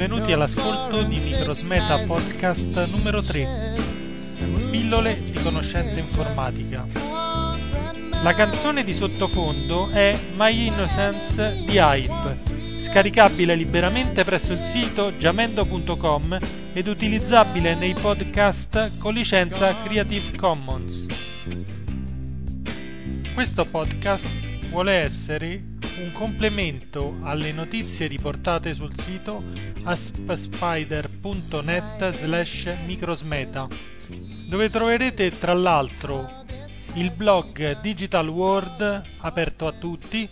benvenuti all'ascolto di Microsmeta Podcast numero 3, Pillole di conoscenza informatica. La canzone di sottofondo è My Innocence di Hype, scaricabile liberamente presso il sito jamendo.com ed utilizzabile nei podcast con licenza Creative Commons. Questo podcast vuole essere un complemento alle notizie riportate sul sito aspspider.net slash microsmeta, dove troverete tra l'altro il blog Digital World aperto a tutti,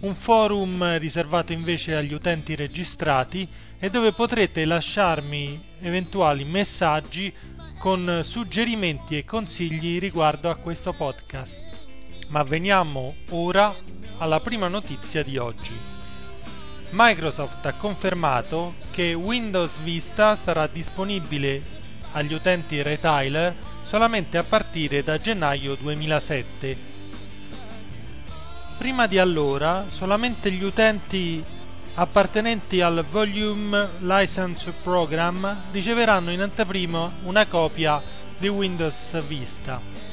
un forum riservato invece agli utenti registrati e dove potrete lasciarmi eventuali messaggi con suggerimenti e consigli riguardo a questo podcast. Ma veniamo ora alla prima notizia di oggi. Microsoft ha confermato che Windows Vista sarà disponibile agli utenti retailer solamente a partire da gennaio 2007. Prima di allora solamente gli utenti appartenenti al Volume License Program riceveranno in anteprima una copia di Windows Vista.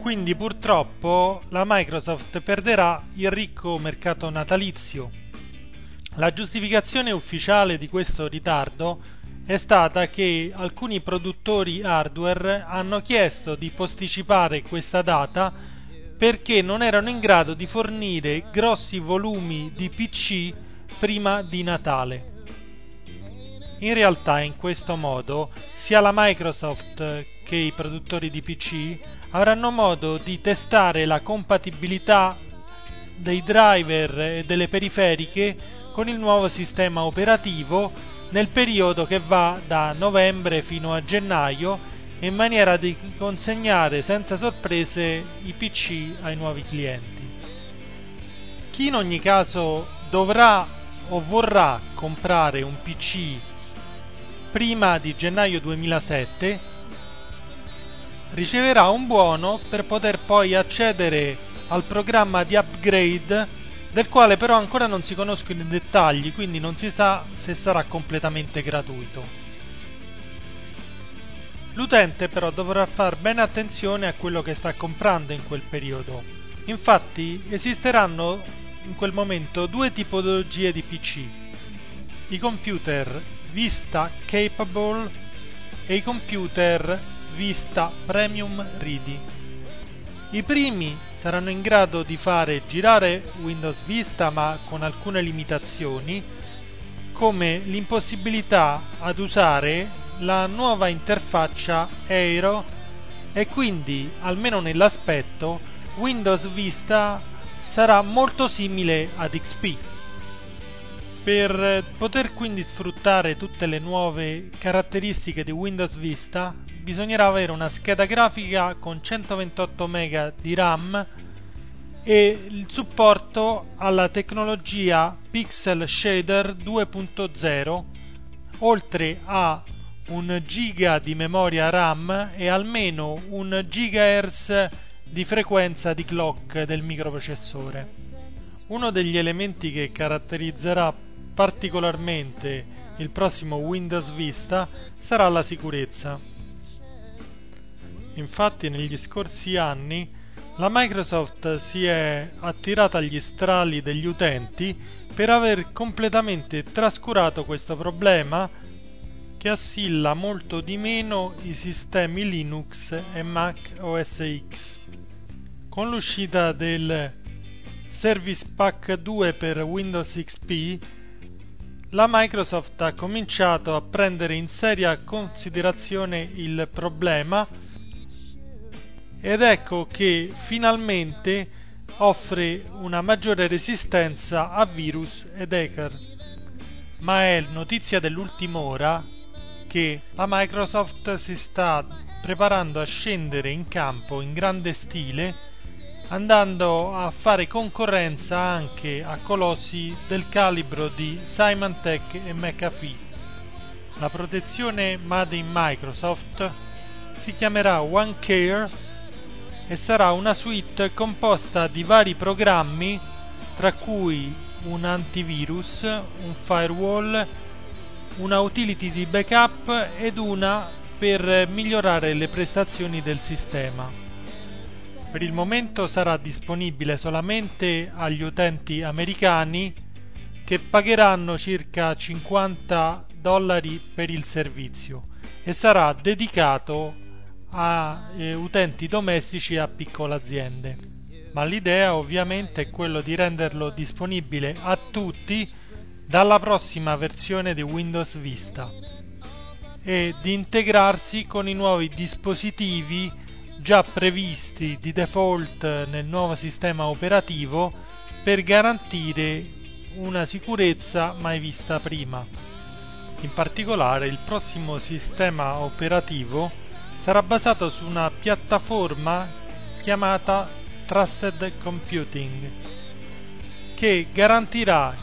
Quindi purtroppo la Microsoft perderà il ricco mercato natalizio. La giustificazione ufficiale di questo ritardo è stata che alcuni produttori hardware hanno chiesto di posticipare questa data perché non erano in grado di fornire grossi volumi di PC prima di Natale. In realtà in questo modo sia la Microsoft che i produttori di PC avranno modo di testare la compatibilità dei driver e delle periferiche con il nuovo sistema operativo nel periodo che va da novembre fino a gennaio in maniera di consegnare senza sorprese i PC ai nuovi clienti. Chi in ogni caso dovrà o vorrà comprare un PC prima di gennaio 2007 riceverà un buono per poter poi accedere al programma di upgrade del quale però ancora non si conoscono i dettagli, quindi non si sa se sarà completamente gratuito. L'utente però dovrà fare bene attenzione a quello che sta comprando in quel periodo. Infatti esisteranno in quel momento due tipologie di PC. I computer Vista Capable e i computer Vista Premium Ready. I primi saranno in grado di fare girare Windows Vista ma con alcune limitazioni, come l'impossibilità ad usare la nuova interfaccia Aero e quindi, almeno nell'aspetto, Windows Vista sarà molto simile ad XP. Per poter quindi sfruttare tutte le nuove caratteristiche di Windows Vista bisognerà avere una scheda grafica con 128 MB di RAM e il supporto alla tecnologia Pixel Shader 2.0 oltre a 1 giga di memoria RAM e almeno 1 GHz di frequenza di clock del microprocessore. Uno degli elementi che caratterizzerà particolarmente il prossimo Windows Vista sarà la sicurezza. Infatti negli scorsi anni la Microsoft si è attirata agli strali degli utenti per aver completamente trascurato questo problema che assilla molto di meno i sistemi Linux e Mac OS X. Con l'uscita del Service Pack 2 per Windows XP, la Microsoft ha cominciato a prendere in seria considerazione il problema ed ecco che finalmente offre una maggiore resistenza a virus ed hacker. Ma è notizia dell'ultima ora che la Microsoft si sta preparando a scendere in campo in grande stile andando a fare concorrenza anche a colossi del calibro di Symantec e McAfee. La protezione Made in Microsoft si chiamerà OneCare e sarà una suite composta di vari programmi tra cui un antivirus, un firewall una utility di backup ed una per migliorare le prestazioni del sistema. Per il momento sarà disponibile solamente agli utenti americani che pagheranno circa 50 dollari per il servizio e sarà dedicato a eh, utenti domestici e a piccole aziende. Ma l'idea ovviamente è quello di renderlo disponibile a tutti dalla prossima versione di Windows Vista e di integrarsi con i nuovi dispositivi già previsti di default nel nuovo sistema operativo per garantire una sicurezza mai vista prima. In particolare il prossimo sistema operativo sarà basato su una piattaforma chiamata Trusted Computing che garantirà,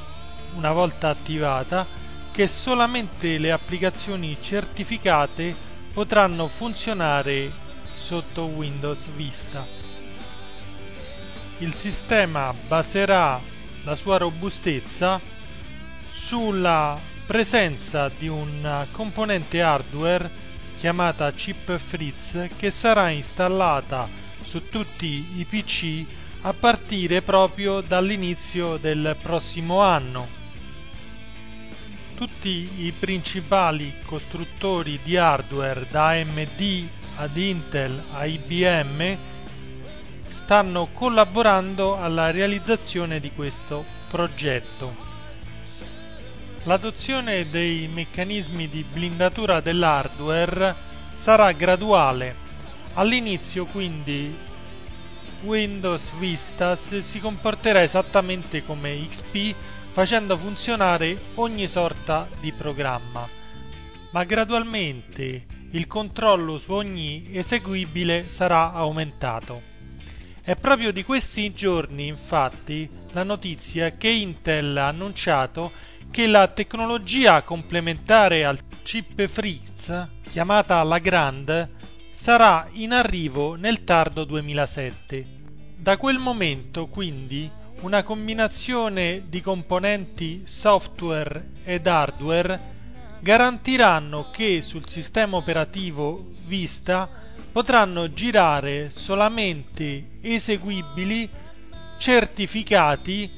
una volta attivata, che solamente le applicazioni certificate potranno funzionare sotto Windows Vista. Il sistema baserà la sua robustezza sulla presenza di una componente hardware chiamata chip Fritz che sarà installata su tutti i PC a partire proprio dall'inizio del prossimo anno tutti i principali costruttori di hardware da AMD ad Intel a IBM stanno collaborando alla realizzazione di questo progetto. L'adozione dei meccanismi di blindatura dell'hardware sarà graduale. All'inizio quindi Windows Vista si comporterà esattamente come XP facendo funzionare ogni sorta di programma, ma gradualmente il controllo su ogni eseguibile sarà aumentato. È proprio di questi giorni, infatti, la notizia che Intel ha annunciato che la tecnologia complementare al chip Fritz, chiamata Lagrande, sarà in arrivo nel tardo 2007. Da quel momento, quindi, una combinazione di componenti software ed hardware garantiranno che sul sistema operativo Vista potranno girare solamente eseguibili certificati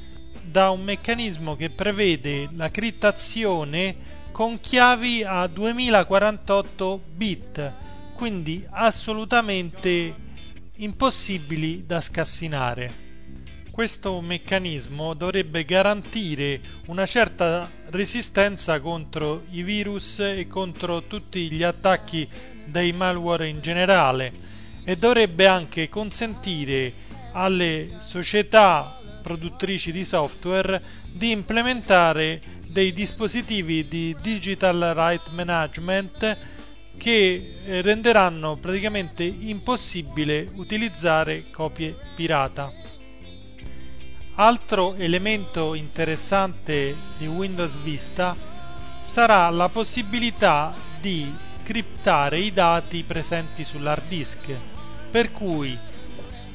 da un meccanismo che prevede la criptazione con chiavi a 2048 bit, quindi assolutamente impossibili da scassinare. Questo meccanismo dovrebbe garantire una certa resistenza contro i virus e contro tutti gli attacchi dei malware in generale e dovrebbe anche consentire alle società produttrici di software di implementare dei dispositivi di digital right management che renderanno praticamente impossibile utilizzare copie pirata. Altro elemento interessante di Windows Vista sarà la possibilità di criptare i dati presenti sull'hard disk, per cui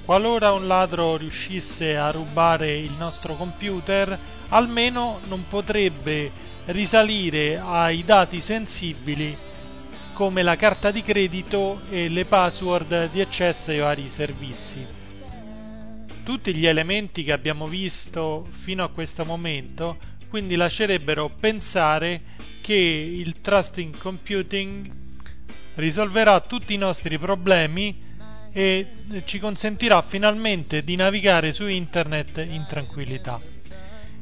qualora un ladro riuscisse a rubare il nostro computer, almeno non potrebbe risalire ai dati sensibili come la carta di credito e le password di accesso ai vari servizi. Tutti gli elementi che abbiamo visto fino a questo momento quindi lascerebbero pensare che il trusting computing risolverà tutti i nostri problemi e ci consentirà finalmente di navigare su internet in tranquillità.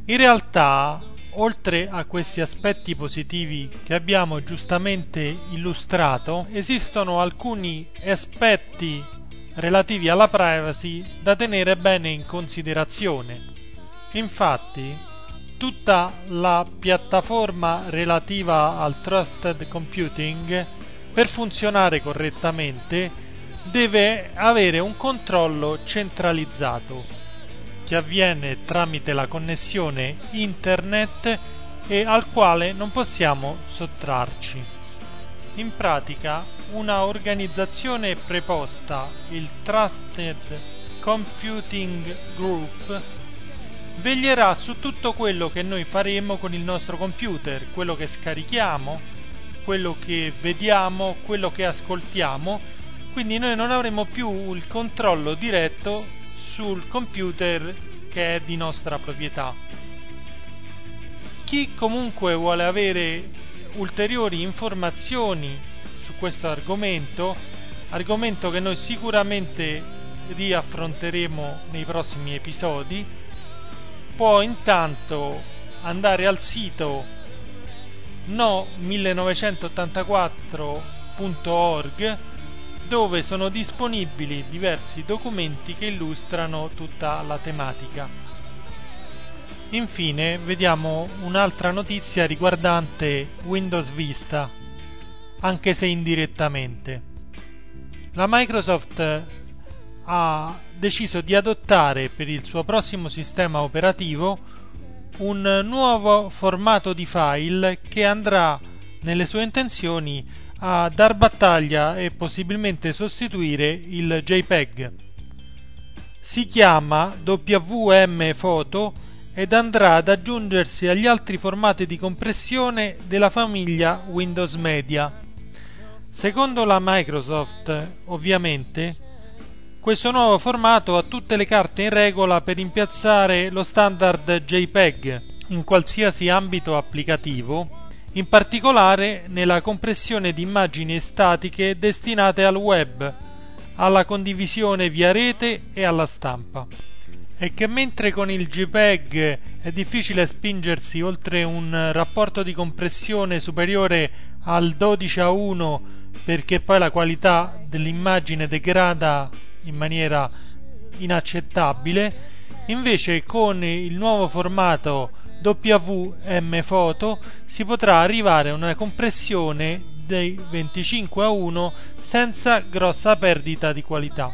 In realtà, oltre a questi aspetti positivi che abbiamo giustamente illustrato, esistono alcuni aspetti relativi alla privacy da tenere bene in considerazione. Infatti, tutta la piattaforma relativa al trusted computing per funzionare correttamente deve avere un controllo centralizzato che avviene tramite la connessione internet e al quale non possiamo sottrarci. In pratica una organizzazione preposta, il Trusted Computing Group, veglierà su tutto quello che noi faremo con il nostro computer, quello che scarichiamo, quello che vediamo, quello che ascoltiamo, quindi noi non avremo più il controllo diretto sul computer che è di nostra proprietà. Chi comunque vuole avere ulteriori informazioni su questo argomento, argomento che noi sicuramente riaffronteremo nei prossimi episodi, può intanto andare al sito no1984.org dove sono disponibili diversi documenti che illustrano tutta la tematica. Infine vediamo un'altra notizia riguardante Windows Vista, anche se indirettamente. La Microsoft ha deciso di adottare per il suo prossimo sistema operativo un nuovo formato di file che andrà nelle sue intenzioni a dar battaglia e possibilmente sostituire il JPEG. Si chiama WM Photo ed andrà ad aggiungersi agli altri formati di compressione della famiglia Windows Media. Secondo la Microsoft, ovviamente, questo nuovo formato ha tutte le carte in regola per impiazzare lo standard JPEG in qualsiasi ambito applicativo in particolare nella compressione di immagini statiche destinate al web, alla condivisione via rete e alla stampa. E che mentre con il JPEG è difficile spingersi oltre un rapporto di compressione superiore al 12 a 1 perché poi la qualità dell'immagine degrada in maniera inaccettabile, invece con il nuovo formato WM Photo si potrà arrivare a una compressione dei 25 a 1 senza grossa perdita di qualità.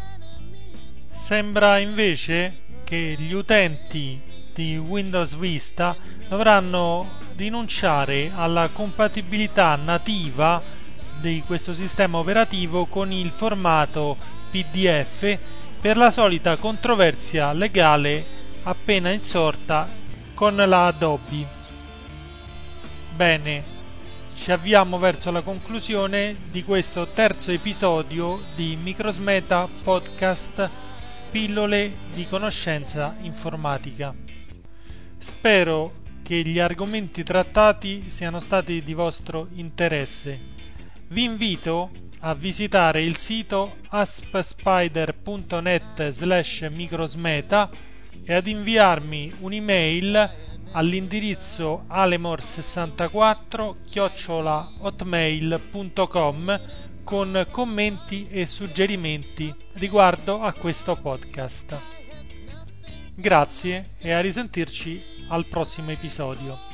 Sembra invece che gli utenti di Windows Vista dovranno rinunciare alla compatibilità nativa di questo sistema operativo con il formato PDF per la solita controversia legale appena insorta con la Adobe. Bene, ci avviamo verso la conclusione di questo terzo episodio di Microsmeta Podcast Pillole di conoscenza informatica. Spero che gli argomenti trattati siano stati di vostro interesse. Vi invito a visitare il sito aspspider.net slash microsmeta e ad inviarmi un'email all'indirizzo alemor64 hotmail.com con commenti e suggerimenti riguardo a questo podcast. Grazie e a risentirci al prossimo episodio.